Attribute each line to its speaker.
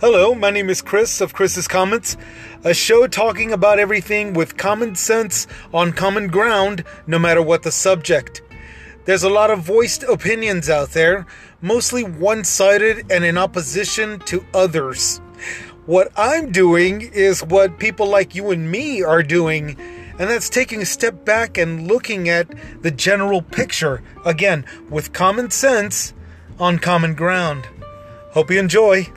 Speaker 1: Hello, my name is Chris of Chris's Comments, a show talking about everything with common sense on common ground, no matter what the subject. There's a lot of voiced opinions out there, mostly one sided and in opposition to others. What I'm doing is what people like you and me are doing, and that's taking a step back and looking at the general picture, again, with common sense on common ground. Hope you enjoy.